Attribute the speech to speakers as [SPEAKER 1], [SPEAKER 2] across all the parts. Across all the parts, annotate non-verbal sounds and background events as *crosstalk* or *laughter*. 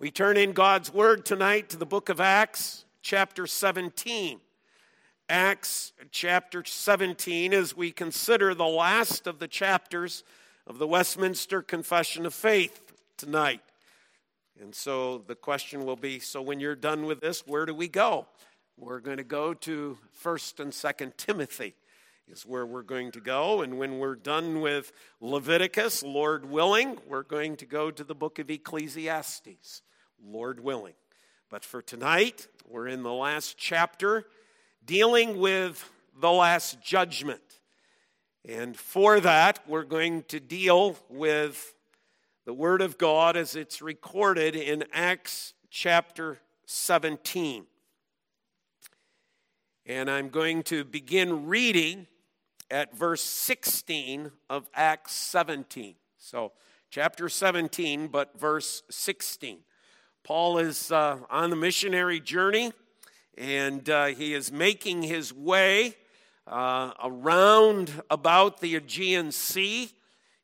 [SPEAKER 1] We turn in God's Word tonight to the book of Acts, chapter 17. Acts chapter 17, as we consider the last of the chapters of the Westminster Confession of Faith tonight. And so the question will be so when you're done with this, where do we go? We're going to go to 1st and 2nd Timothy is where we're going to go. And when we're done with Leviticus, Lord willing, we're going to go to the book of Ecclesiastes, Lord willing. But for tonight, we're in the last chapter dealing with the last judgment. And for that, we're going to deal with the Word of God as it's recorded in Acts chapter 17. And I'm going to begin reading at verse 16 of Acts 17. So, chapter 17, but verse 16. Paul is uh, on the missionary journey and uh, he is making his way uh, around about the Aegean Sea.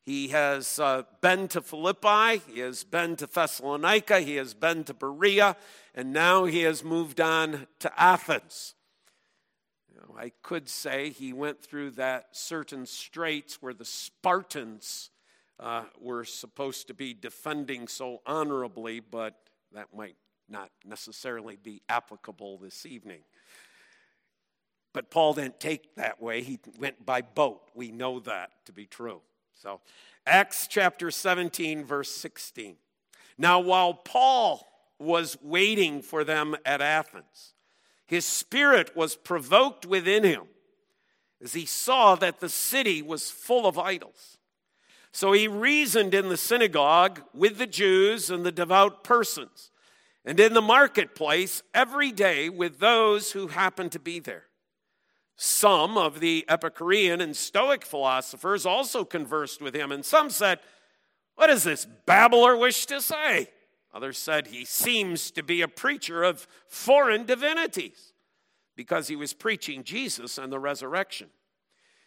[SPEAKER 1] He has uh, been to Philippi, he has been to Thessalonica, he has been to Berea, and now he has moved on to Athens. I could say he went through that certain straits where the Spartans uh, were supposed to be defending so honorably, but that might not necessarily be applicable this evening. But Paul didn't take that way. He went by boat. We know that to be true. So, Acts chapter 17, verse 16. Now, while Paul was waiting for them at Athens, his spirit was provoked within him as he saw that the city was full of idols. So he reasoned in the synagogue with the Jews and the devout persons, and in the marketplace every day with those who happened to be there. Some of the Epicurean and Stoic philosophers also conversed with him, and some said, What does this babbler wish to say? Others said he seems to be a preacher of foreign divinities because he was preaching Jesus and the resurrection.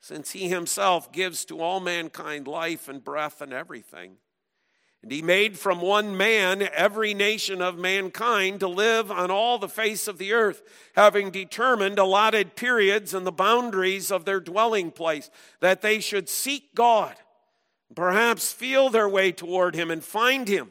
[SPEAKER 1] since he himself gives to all mankind life and breath and everything. And he made from one man every nation of mankind to live on all the face of the earth, having determined allotted periods and the boundaries of their dwelling place, that they should seek God perhaps feel their way toward him and find him.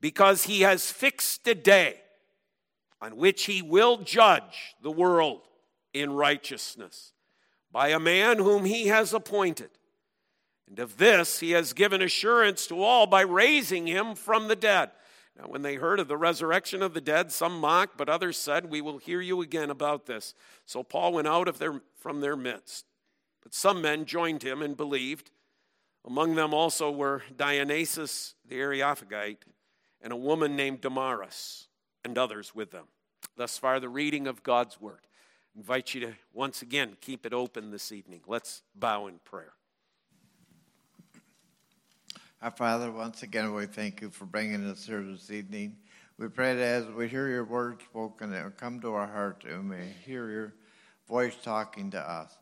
[SPEAKER 1] because he has fixed a day on which he will judge the world in righteousness by a man whom he has appointed. And of this he has given assurance to all by raising him from the dead. Now, when they heard of the resurrection of the dead, some mocked, but others said, We will hear you again about this. So Paul went out of their, from their midst. But some men joined him and believed. Among them also were Dionysius the Areopagite and a woman named Damaris and others with them. Thus far, the reading of God's word. I invite you to once again keep it open this evening. Let's bow in prayer.
[SPEAKER 2] Our Father, once again, we thank you for bringing us here this evening. We pray that as we hear your word spoken, it will come to our heart and we hear your voice talking to us.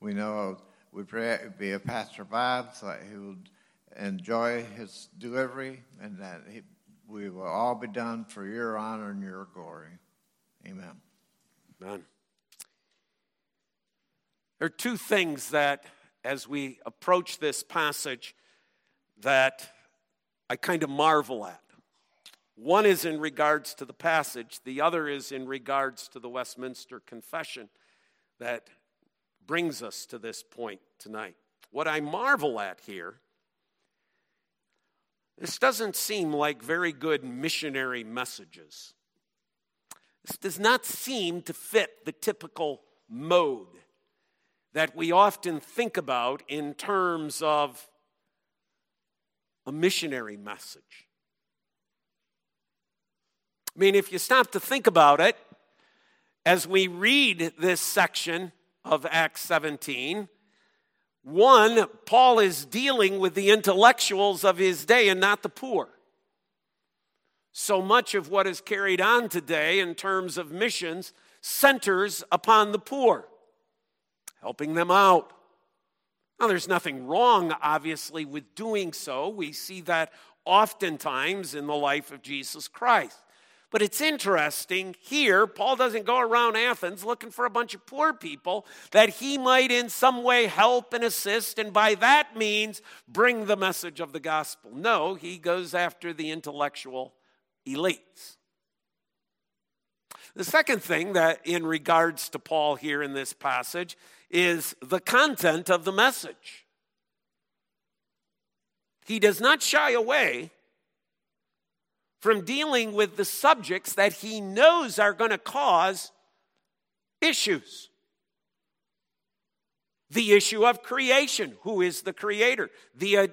[SPEAKER 2] We know we pray it would be a Pastor Bob so that he would enjoy his delivery and that he, we will all be done for your honor and your glory. Amen.
[SPEAKER 1] Amen. There are two things that, as we approach this passage, that I kind of marvel at. One is in regards to the passage, the other is in regards to the Westminster Confession that brings us to this point tonight. What I marvel at here, this doesn't seem like very good missionary messages. This does not seem to fit the typical mode that we often think about in terms of a missionary message. I mean, if you stop to think about it, as we read this section of Acts 17, one, Paul is dealing with the intellectuals of his day and not the poor. So much of what is carried on today in terms of missions centers upon the poor, helping them out. Now, there's nothing wrong, obviously, with doing so. We see that oftentimes in the life of Jesus Christ. But it's interesting here, Paul doesn't go around Athens looking for a bunch of poor people that he might in some way help and assist, and by that means bring the message of the gospel. No, he goes after the intellectual elites. The second thing that, in regards to Paul here in this passage, is the content of the message. He does not shy away from dealing with the subjects that he knows are going to cause issues. The issue of creation who is the creator? The, uh,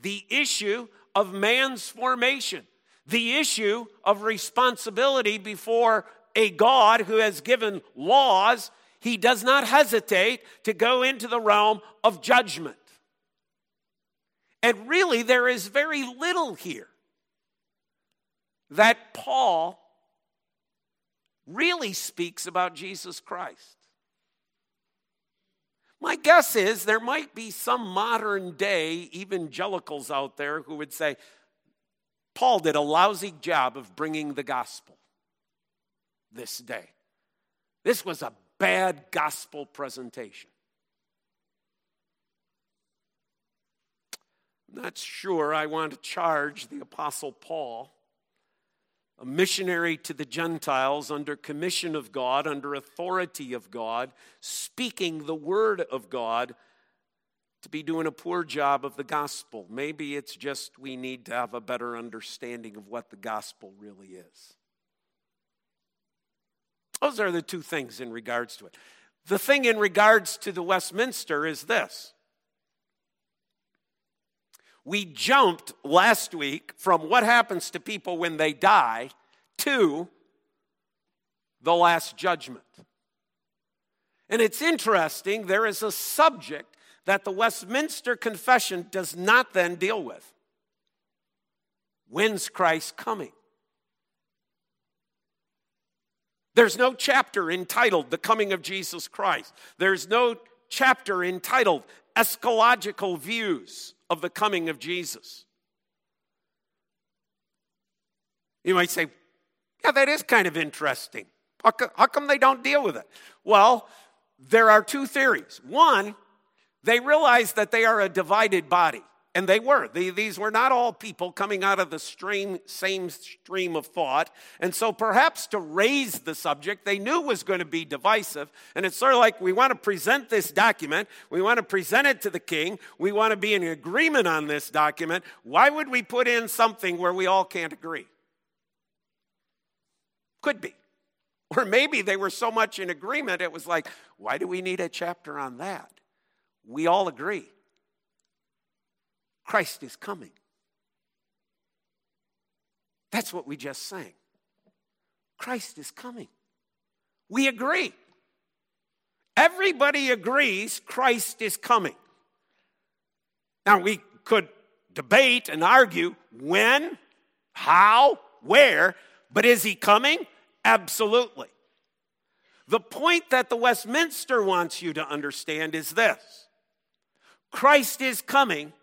[SPEAKER 1] the issue of man's formation. The issue of responsibility before a God who has given laws. He does not hesitate to go into the realm of judgment. And really, there is very little here that Paul really speaks about Jesus Christ. My guess is there might be some modern day evangelicals out there who would say, Paul did a lousy job of bringing the gospel this day. This was a bad gospel presentation. I'm not sure I want to charge the Apostle Paul a missionary to the Gentiles under commission of God, under authority of God, speaking the word of God, to be doing a poor job of the gospel. Maybe it's just we need to have a better understanding of what the gospel really is. Those are the two things in regards to it. The thing in regards to the Westminster is this we jumped last week from what happens to people when they die to the last judgment. And it's interesting, there is a subject that the Westminster Confession does not then deal with. When's Christ coming? There's no chapter entitled The Coming of Jesus Christ. There's no chapter entitled Eschatological Views of the coming of Jesus. You might say, yeah, that is kind of interesting. How come, how come they don't deal with it? Well, there are two theories. One, they realize that they are a divided body. And they were. These were not all people coming out of the stream, same stream of thought. And so perhaps to raise the subject, they knew was going to be divisive. And it's sort of like we want to present this document, we want to present it to the king, we want to be in agreement on this document. Why would we put in something where we all can't agree? Could be. Or maybe they were so much in agreement, it was like, why do we need a chapter on that? We all agree. Christ is coming. That's what we just sang. Christ is coming. We agree. Everybody agrees Christ is coming. Now, we could debate and argue when, how, where, but is he coming? Absolutely. The point that the Westminster wants you to understand is this Christ is coming,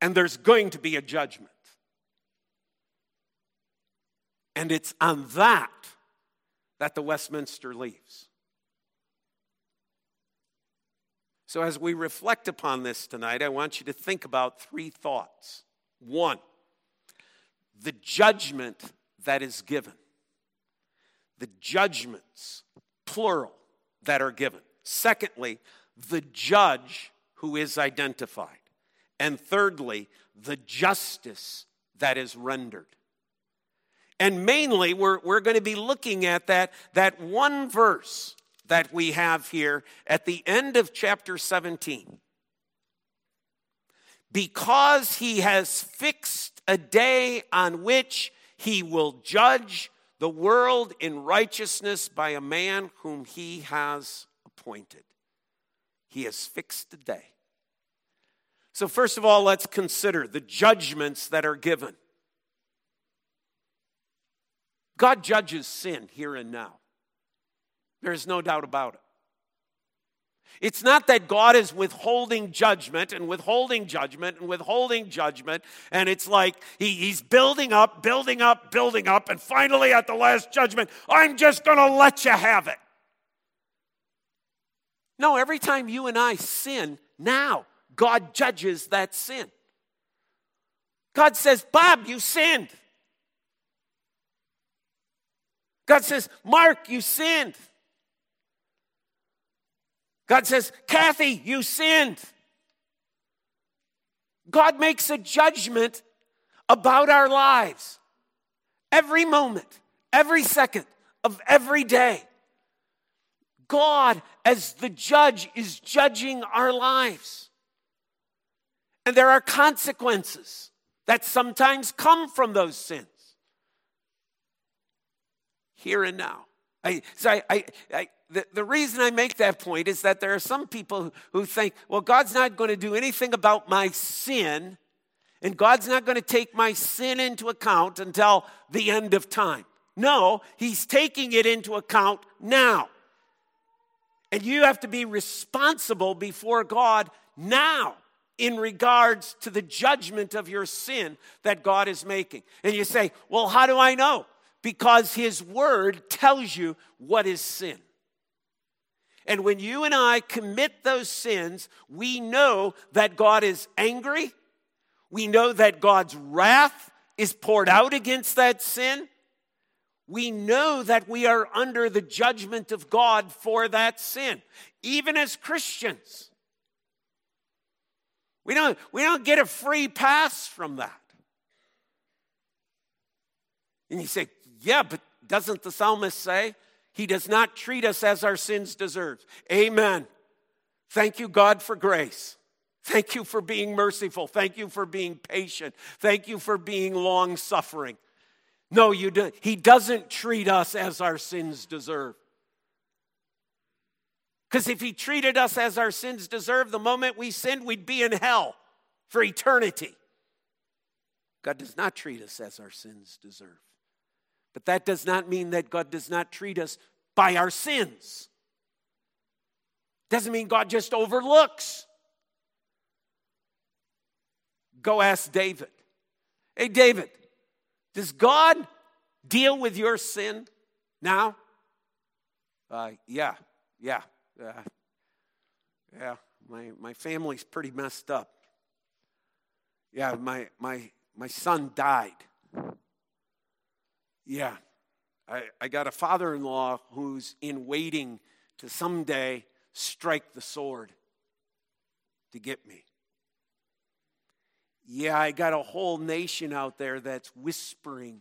[SPEAKER 1] and there's going to be a judgment. And it's on that that the Westminster leaves. So, as we reflect upon this tonight, I want you to think about three thoughts. One, the judgment that is given, the judgments, plural, that are given. Secondly, the judge who is identified. And thirdly, the justice that is rendered. And mainly, we're, we're going to be looking at that, that one verse that we have here at the end of chapter 17. Because he has fixed a day on which he will judge the world in righteousness by a man whom he has appointed. He has fixed a day. So, first of all, let's consider the judgments that are given. God judges sin here and now. There's no doubt about it. It's not that God is withholding judgment and withholding judgment and withholding judgment, and it's like he, he's building up, building up, building up, and finally at the last judgment, I'm just going to let you have it. No, every time you and I sin, now God judges that sin. God says, Bob, you sinned. God says, Mark, you sinned. God says, Kathy, you sinned. God makes a judgment about our lives every moment, every second of every day. God, as the judge, is judging our lives. And there are consequences that sometimes come from those sins. Here and now. I, so I, I, I, the, the reason I make that point is that there are some people who think, well, God's not going to do anything about my sin, and God's not going to take my sin into account until the end of time. No, He's taking it into account now. And you have to be responsible before God now in regards to the judgment of your sin that God is making. And you say, well, how do I know? Because His Word tells you what is sin. And when you and I commit those sins, we know that God is angry. We know that God's wrath is poured out against that sin. We know that we are under the judgment of God for that sin, even as Christians. We don't, we don't get a free pass from that. And you say, yeah, but doesn't the psalmist say, he does not treat us as our sins deserve. Amen. Thank you, God, for grace. Thank you for being merciful. Thank you for being patient. Thank you for being long suffering. No, you do, he doesn't treat us as our sins deserve. Because if he treated us as our sins deserve, the moment we sinned, we'd be in hell for eternity. God does not treat us as our sins deserve. But that does not mean that God does not treat us by our sins. Doesn't mean God just overlooks. Go ask David. Hey, David, does God deal with your sin now? Uh, yeah, yeah, uh, yeah. My, my family's pretty messed up. Yeah, my, my, my son died. Yeah, I, I got a father in law who's in waiting to someday strike the sword to get me. Yeah, I got a whole nation out there that's whispering,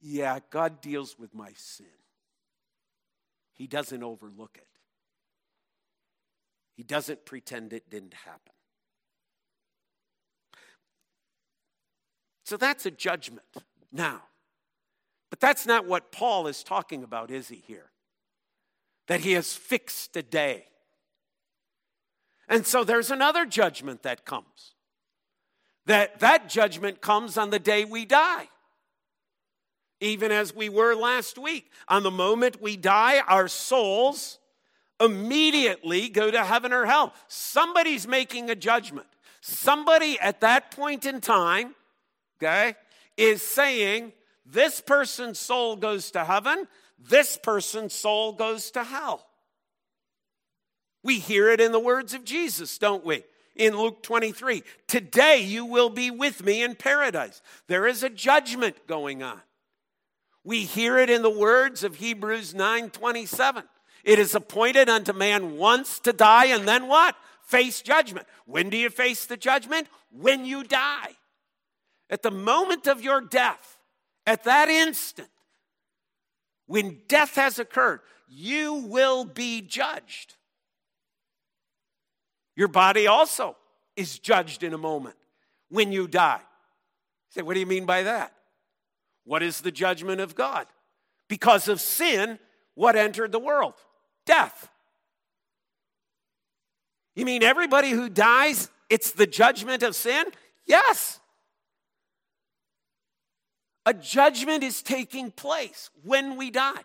[SPEAKER 1] yeah, God deals with my sin. He doesn't overlook it, He doesn't pretend it didn't happen. So that's a judgment. Now, but that's not what Paul is talking about, is he here? That he has fixed a day. And so there's another judgment that comes. that that judgment comes on the day we die. Even as we were last week. On the moment we die, our souls immediately go to heaven or hell. Somebody's making a judgment. Somebody at that point in time, okay, is saying, this person's soul goes to heaven, this person's soul goes to hell. We hear it in the words of Jesus, don't we? In Luke 23, today you will be with me in paradise. There is a judgment going on. We hear it in the words of Hebrews 9 27. It is appointed unto man once to die and then what? Face judgment. When do you face the judgment? When you die. At the moment of your death, at that instant, when death has occurred, you will be judged. Your body also is judged in a moment when you die. You say, what do you mean by that? What is the judgment of God? Because of sin, what entered the world? Death. You mean everybody who dies, it's the judgment of sin? Yes. A judgment is taking place when we die.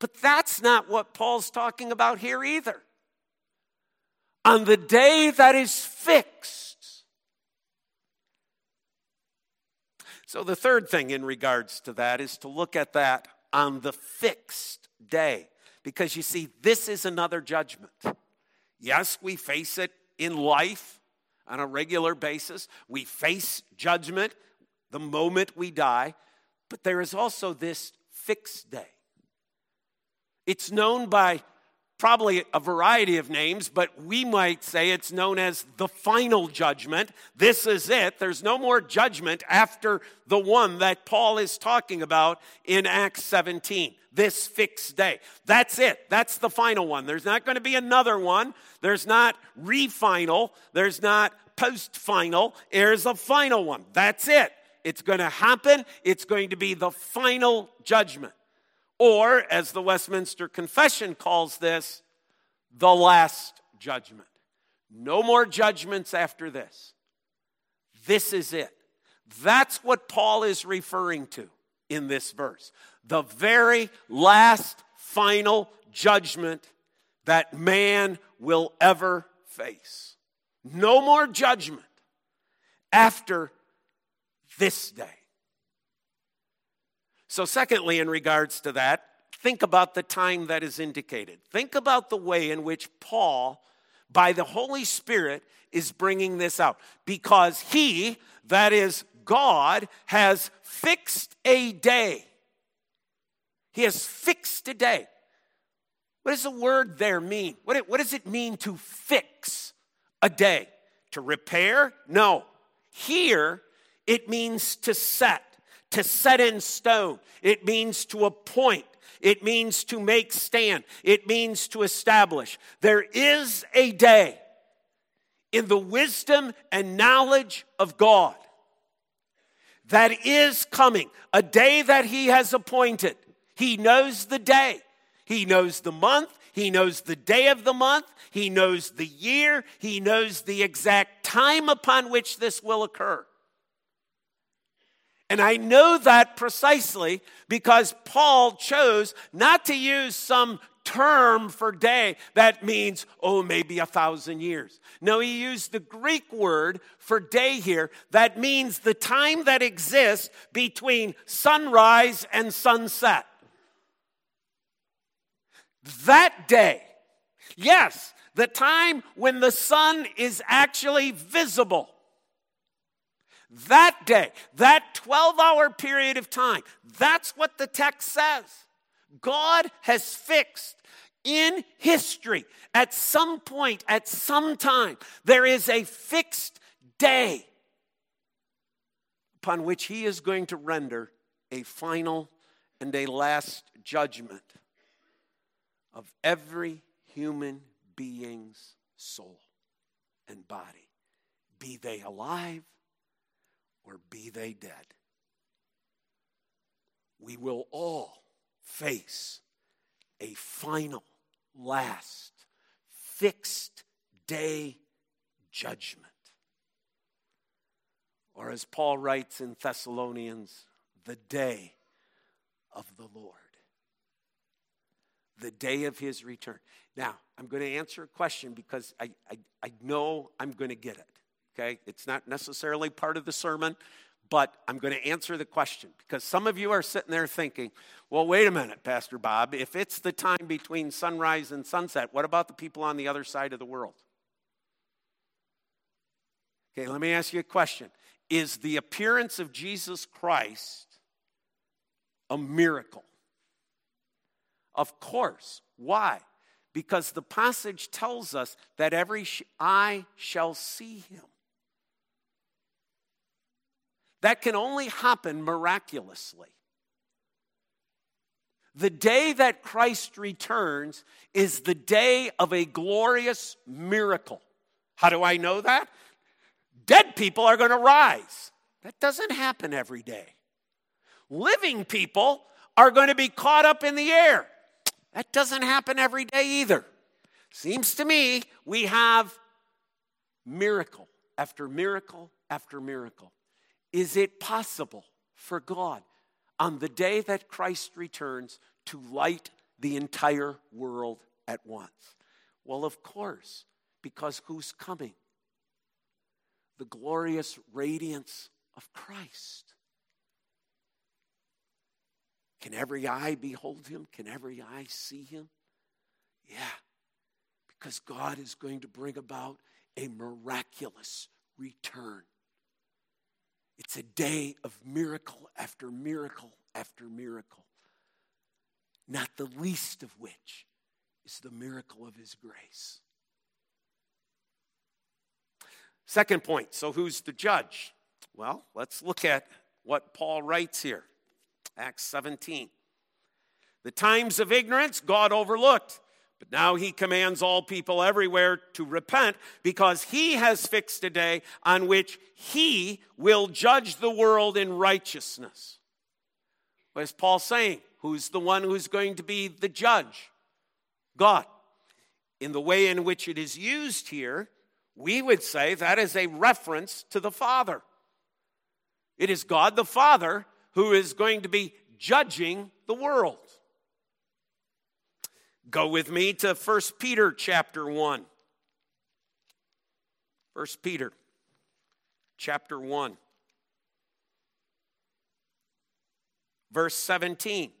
[SPEAKER 1] But that's not what Paul's talking about here either. On the day that is fixed. So, the third thing in regards to that is to look at that on the fixed day. Because you see, this is another judgment. Yes, we face it in life on a regular basis. We face judgment the moment we die, but there is also this fixed day. It's known by probably a variety of names, but we might say it's known as the final judgment. This is it. There's no more judgment after the one that Paul is talking about in Acts 17 this fixed day. That's it. That's the final one. There's not going to be another one. There's not refinal. There's not post final. There's a final one. That's it. It's going to happen. It's going to be the final judgment. Or, as the Westminster Confession calls this, the last judgment. No more judgments after this. This is it. That's what Paul is referring to in this verse the very last final judgment that man will ever face. No more judgment after this day. So, secondly, in regards to that, think about the time that is indicated. Think about the way in which Paul, by the Holy Spirit, is bringing this out. Because he, that is God, has fixed a day he has fixed a day. What does the word there mean? What, what does it mean to fix a day? To repair? No. Here, it means to set, to set in stone. It means to appoint. It means to make stand. It means to establish. There is a day in the wisdom and knowledge of God that is coming, a day that He has appointed he knows the day, He knows the month, He knows the day of the month, He knows the year, He knows the exact time upon which this will occur. And I know that precisely because Paul chose not to use some term for day that means, oh, maybe a thousand years. No, he used the Greek word for day here that means the time that exists between sunrise and sunset that day. Yes, the time when the sun is actually visible. That day, that 12 hour period of time, that's what the text says. God has fixed in history, at some point, at some time, there is a fixed day upon which He is going to render a final and a last judgment of every human being's soul and body, be they alive or be they dead. We will all face a final, last, fixed day judgment. Or as Paul writes in Thessalonians, the day of the Lord. The day of his return. Now, I'm going to answer a question because I, I, I know I'm going to get it. Okay? It's not necessarily part of the sermon, but I'm going to answer the question because some of you are sitting there thinking, well, wait a minute, Pastor Bob. If it's the time between sunrise and sunset, what about the people on the other side of the world? Okay, let me ask you a question. Is the appearance of Jesus Christ a miracle? Of course. Why? Because the passage tells us that every eye shall see him. That can only happen miraculously. The day that Christ returns is the day of a glorious miracle. How do I know that? Dead people are going to rise. That doesn't happen every day. Living people are going to be caught up in the air. That doesn't happen every day either. Seems to me we have miracle after miracle after miracle. Is it possible for God on the day that Christ returns to light the entire world at once? Well, of course, because who's coming? The glorious radiance of Christ. Can every eye behold him? Can every eye see him? Yeah, because God is going to bring about a miraculous return. It's a day of miracle after miracle after miracle, not the least of which is the miracle of his grace. Second point so, who's the judge? Well, let's look at what Paul writes here. Acts 17. The times of ignorance God overlooked, but now he commands all people everywhere to repent because he has fixed a day on which he will judge the world in righteousness. What is Paul saying? Who's the one who's going to be the judge? God. In the way in which it is used here, we would say that is a reference to the Father. It is God the Father who is going to be judging the world. Go with me to 1 Peter chapter 1. 1 Peter chapter 1. Verse 17.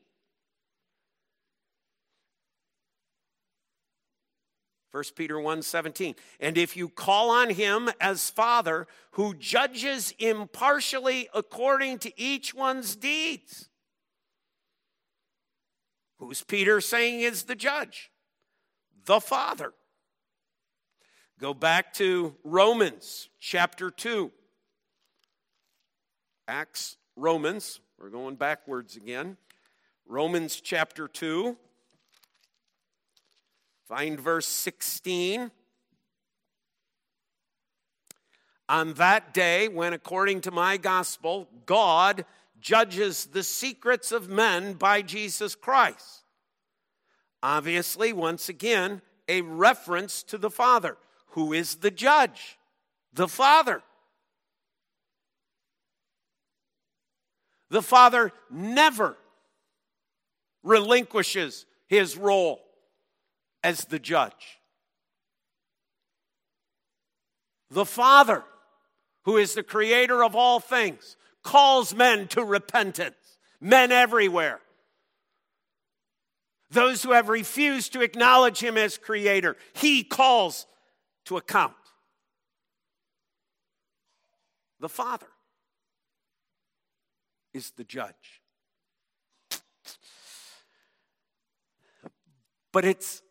[SPEAKER 1] 1 Peter 1:17 And if you call on him as father who judges impartially according to each one's deeds Who's Peter saying is the judge? The father. Go back to Romans chapter 2. Acts Romans, we're going backwards again. Romans chapter 2 Find verse 16. On that day, when according to my gospel, God judges the secrets of men by Jesus Christ. Obviously, once again, a reference to the Father. Who is the judge? The Father. The Father never relinquishes his role as the judge. The Father, who is the creator of all things, calls men to repentance, men everywhere. Those who have refused to acknowledge him as creator, he calls to account. The Father is the judge. But it's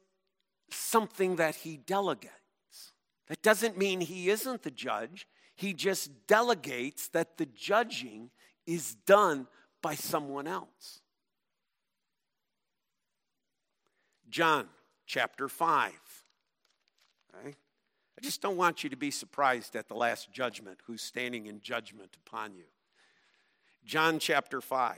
[SPEAKER 1] something that he delegates. That doesn't mean he isn't the judge, he just delegates that the judging is done by someone else. John chapter 5. Okay? I just don't want you to be surprised at the last judgment, who's standing in judgment upon you. John chapter 5.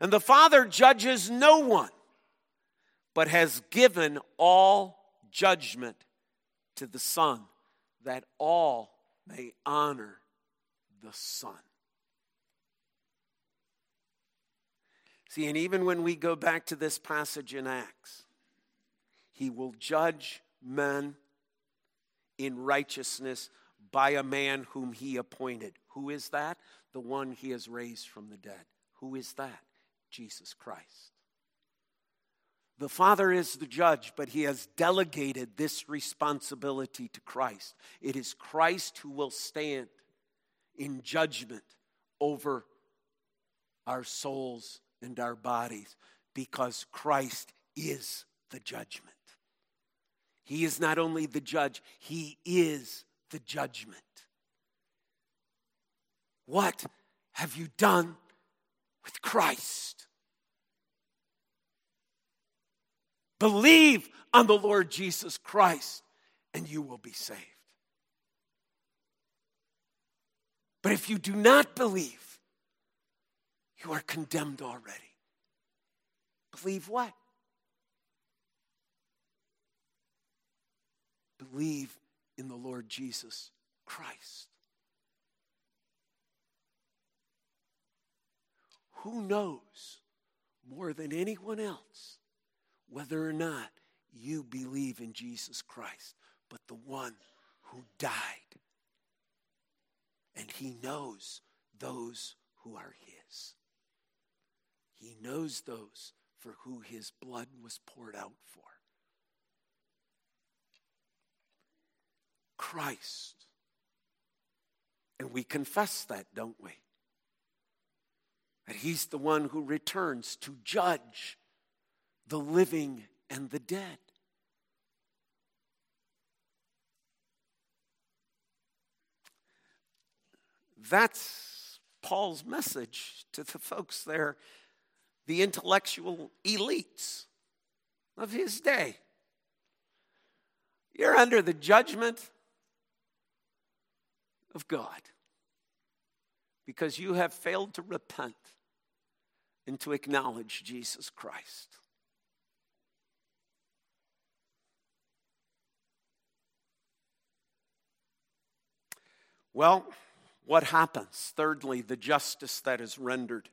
[SPEAKER 1] And the Father judges no one, but has given all judgment to the Son, that all may honor the Son. See, and even when we go back to this passage in Acts, he will judge men in righteousness by a man whom he appointed. Who is that? The one he has raised from the dead. Who is that? Jesus Christ. The Father is the judge, but He has delegated this responsibility to Christ. It is Christ who will stand in judgment over our souls and our bodies because Christ is the judgment. He is not only the judge, He is the judgment. What have you done with Christ. Believe on the Lord Jesus Christ and you will be saved. But if you do not believe, you are condemned already. Believe what? Believe in the Lord Jesus Christ. Who knows more than anyone else whether or not you believe in Jesus Christ, but the one who died. And he knows those who are his. He knows those for who his blood was poured out for. Christ. And we confess that, don't we? That he's the one who returns to judge the living and the dead. That's Paul's message to the folks there, the intellectual elites of his day. You're under the judgment of God because you have failed to repent and to acknowledge Jesus Christ. Well, what happens? Thirdly, the justice that is rendered.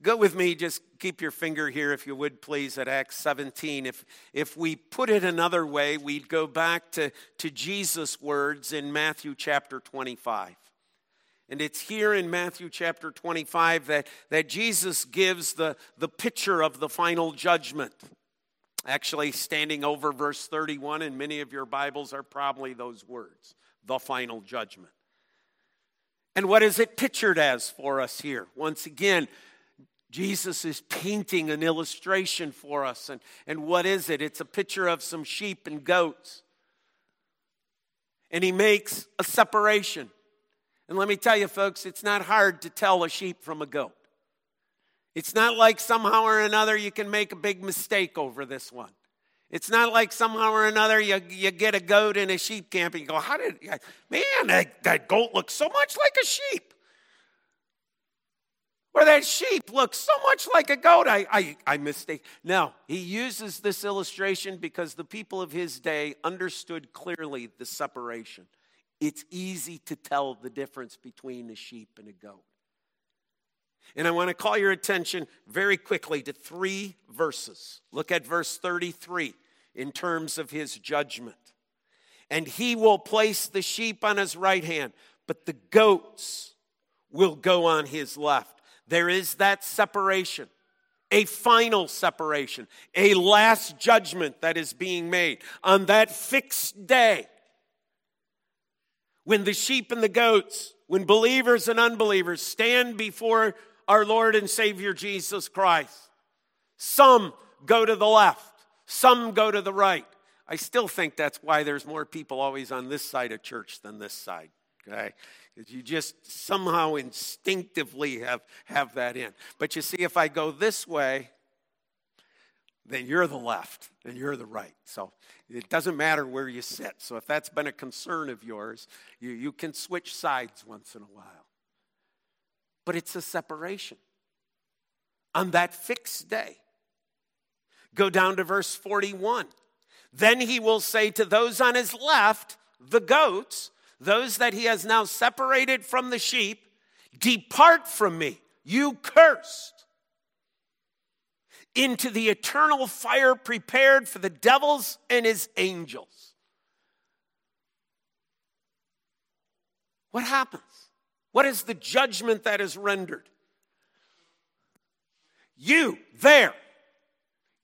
[SPEAKER 1] Go with me, just keep your finger here, if you would please, at Acts 17. If, if we put it another way, we'd go back to, to Jesus' words in Matthew chapter 25. And it's here in Matthew chapter 25 that, that Jesus gives the, the picture of the final judgment. Actually, standing over verse 31 in many of your Bibles are probably those words the final judgment. And what is it pictured as for us here? Once again, Jesus is painting an illustration for us. And, and what is it? It's a picture of some sheep and goats. And he makes a separation. And let me tell you, folks, it's not hard to tell a sheep from a goat. It's not like somehow or another you can make a big mistake over this one. It's not like somehow or another you, you get a goat in a sheep camp and you go, How did, man, that, that goat looks so much like a sheep. Or that sheep looks so much like a goat. I, I, I mistake. No, he uses this illustration because the people of his day understood clearly the separation it's easy to tell the difference between a sheep and a goat. And I want to call your attention very quickly to three verses. Look at verse 33 in terms of his judgment. And he will place the sheep on his right hand, but the goats will go on his left. There is that separation, a final separation, a last judgment that is being made on that fixed day when the sheep and the goats, when believers and unbelievers stand before our Lord and Savior Jesus Christ, Some go to the left, some go to the right. I still think that's why there's more people always on this side of church than this side, okay? Because you just somehow instinctively have, have that in. But you see, if I go this way, then you're the left and you're the right. So it doesn't matter where you sit. So if that's been a concern of yours, you, you can switch sides once in a while. But it's a separation on that fixed day. Go down to verse 41. Then he will say to those on his left, the goats, those that he has now separated from the sheep, Depart from me, you cursed, into the eternal fire prepared for the devils and his angels. What happens? What is the judgment that is rendered? You, there,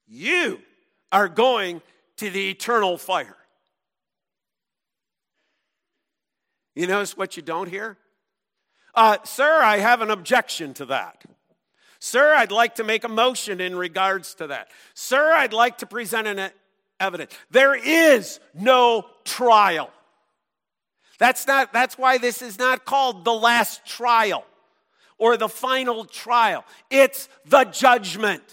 [SPEAKER 1] you are going to the eternal fire. You notice what you don't hear? Uh, sir, I have an objection to that. Sir, I'd like to make a motion in regards to that. Sir, I'd like to present an evidence. There is no trial. That's not that's why this is not called the last trial or the final trial. It's the judgment.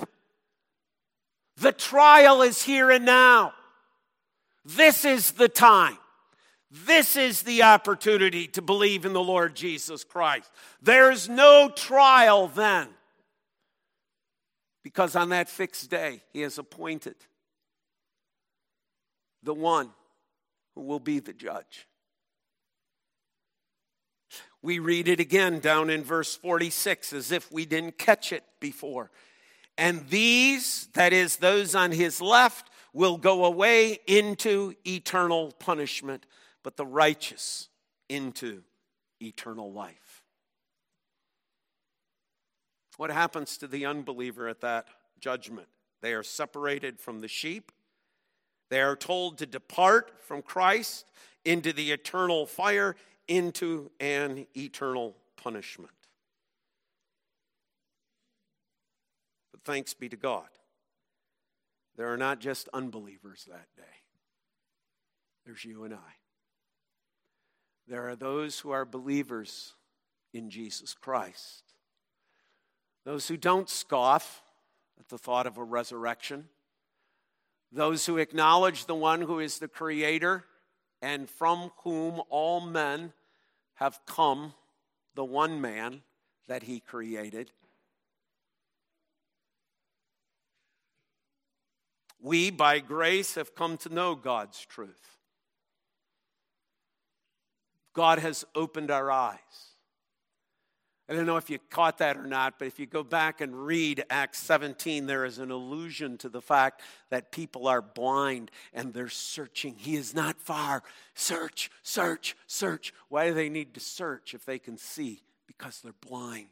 [SPEAKER 1] The trial is here and now. This is the time. This is the opportunity to believe in the Lord Jesus Christ. There's no trial then. Because on that fixed day, He has appointed the one who will be the judge. We read it again down in verse 46 as if we didn't catch it before. And these, that is, those on his left, will go away into eternal punishment, but the righteous into eternal life. What happens to the unbeliever at that judgment? They are separated from the sheep. They are told to depart from Christ into the eternal fire, into an eternal punishment. But thanks be to God. There are not just unbelievers that day, there's you and I. There are those who are believers in Jesus Christ, those who don't scoff at the thought of a resurrection, those who acknowledge the one who is the Creator and from whom all men have come, the one man that He created We, by grace, have come to know God's truth. God has opened our eyes. I don't know if you caught that or not, but if you go back and read Acts 17, there is an allusion to the fact that people are blind and they're searching. He is not far. Search, search, search. Why do they need to search if they can see? Because they're blind.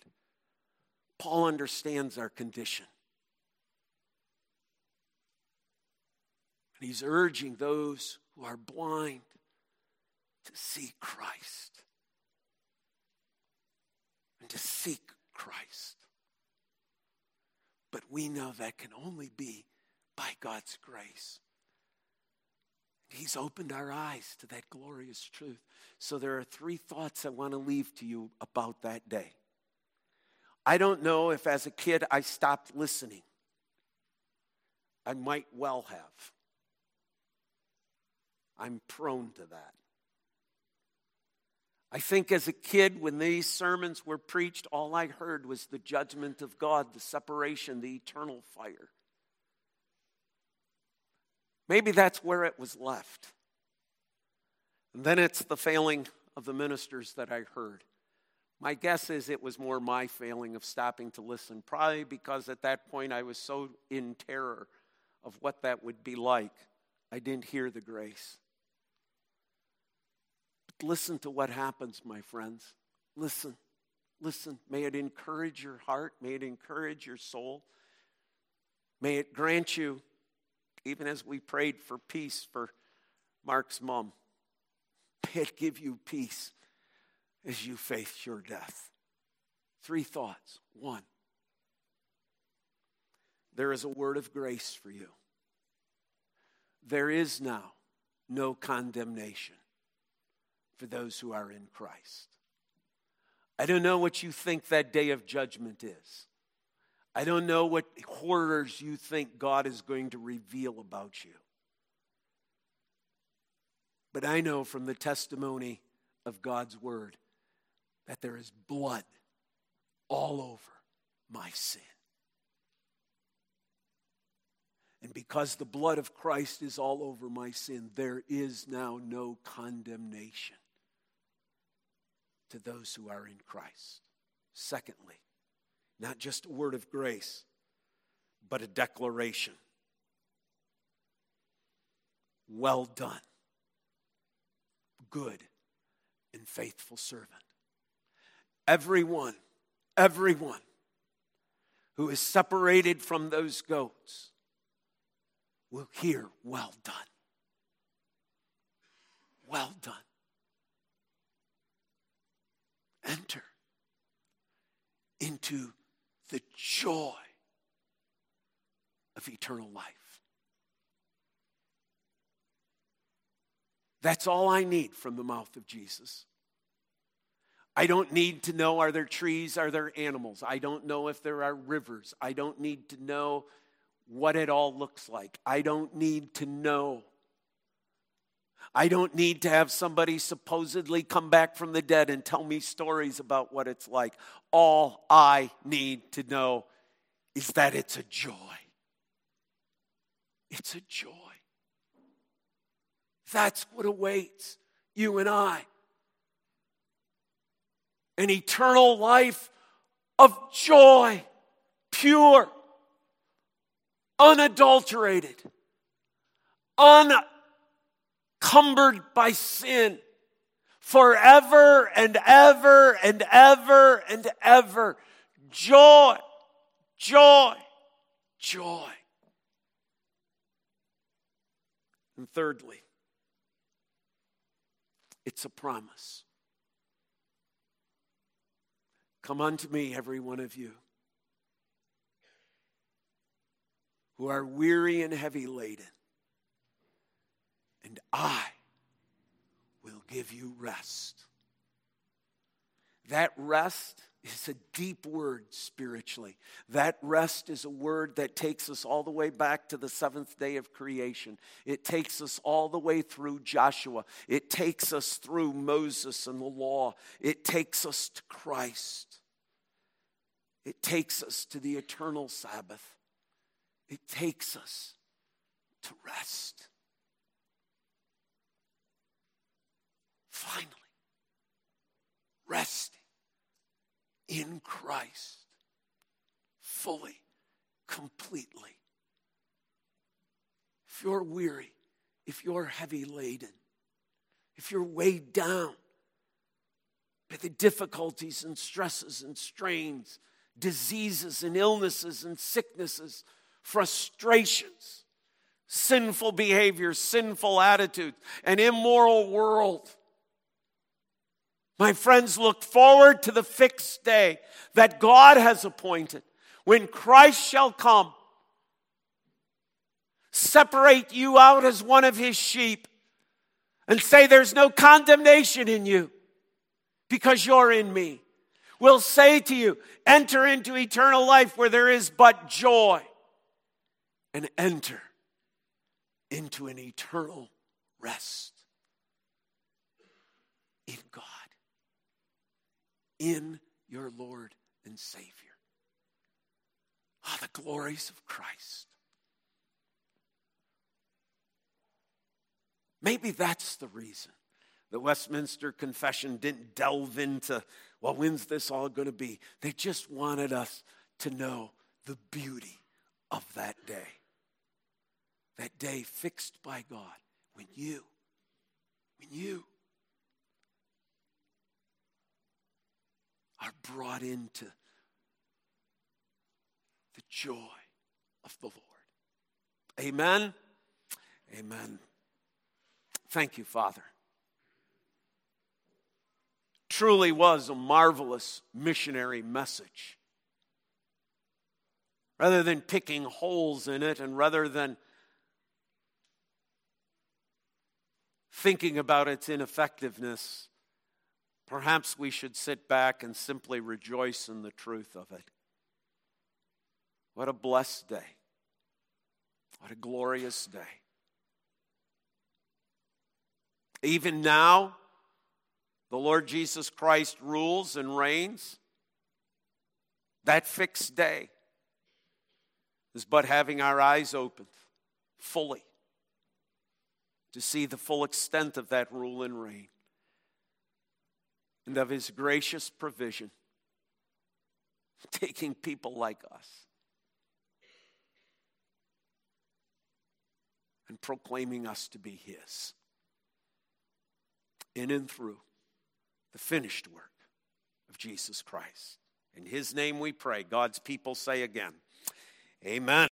[SPEAKER 1] Paul understands our condition. And he's urging those who are blind to see Christ and to seek Christ. But we know that can only be by God's grace. He's opened our eyes to that glorious truth. So there are three thoughts I want to leave to you about that day. I don't know if as a kid I stopped listening. I might well have. I'm prone to that. I think as a kid, when these sermons were preached, all I heard was the judgment of God, the separation, the eternal fire. Maybe that's where it was left. And then it's the failing of the ministers that I heard. My guess is it was more my failing of stopping to listen, probably because at that point I was so in terror of what that would be like, I didn't hear the grace. Listen to what happens, my friends. Listen. Listen. May it encourage your heart. May it encourage your soul. May it grant you, even as we prayed for peace for Mark's mom, may it give you peace as you face your death. Three thoughts. One, there is a word of grace for you. There is now no condemnation for those who are in Christ. I don't know what you think that day of judgment is. I don't know what horrors you think God is going to reveal about you. But I know from the testimony of God's word that there is blood all over my sin. And because the blood of Christ is all over my sin, there is now no condemnation to those who are in Christ. Secondly, not just a word of grace, but a declaration. Well done, good and faithful servant. Everyone, everyone who is separated from those goats will hear, Well done. Well done. Enter into the joy of eternal life. That's all I need from the mouth of Jesus. I don't need to know are there trees, are there animals? I don't know if there are rivers. I don't need to know what it all looks like. I don't need to know. I don't need to have somebody supposedly come back from the dead and tell me stories about what it's like. All I need to know is that it's a joy. It's a joy. That's what awaits you and I an eternal life of joy, pure, unadulterated, uncumbered by sin, forever and ever and ever and ever. Joy, joy, joy. And thirdly, it's a promise. Come unto me, every one of you who are weary and heavy laden, and I will give you rest. That rest is a deep word spiritually. That rest is a word that takes us all the way back to the seventh day of creation. It takes us all the way through Joshua. It takes us through Moses and the law. It takes us to Christ. It takes us to the eternal Sabbath. It takes us to rest. Finally, resting in Christ fully, completely. If you're weary, if you're heavy laden, if you're weighed down by the difficulties and stresses and strains, diseases and illnesses and sicknesses, frustrations, sinful behavior, sinful attitudes, an immoral world my friends, look forward to the fixed day that God has appointed when Christ shall come, separate you out as one of his sheep, and say, There's no condemnation in you because you're in me. Will say to you, Enter into eternal life where there is but joy, and enter into an eternal rest in God in your Lord and Savior. Ah, oh, the glories of Christ. Maybe that's the reason the Westminster Confession didn't delve into, well, when's this all going to be? They just wanted us to know the beauty of that day. That day fixed by God when you, when you are brought into the joy of the Lord. Amen. Amen. Thank you, Father. Truly was a marvelous missionary message. rather than picking holes in it and rather than thinking about its ineffectiveness, perhaps we should sit back and simply rejoice in the truth of it. What a blessed day. What a glorious day. Even now, the Lord Jesus Christ rules and reigns. That fixed day is but having our eyes opened fully to see the full extent of that rule and reign and of his gracious provision, *laughs* taking people like us and proclaiming us to be his in and through the finished work of Jesus Christ. In his name we pray. God's people say again, Amen.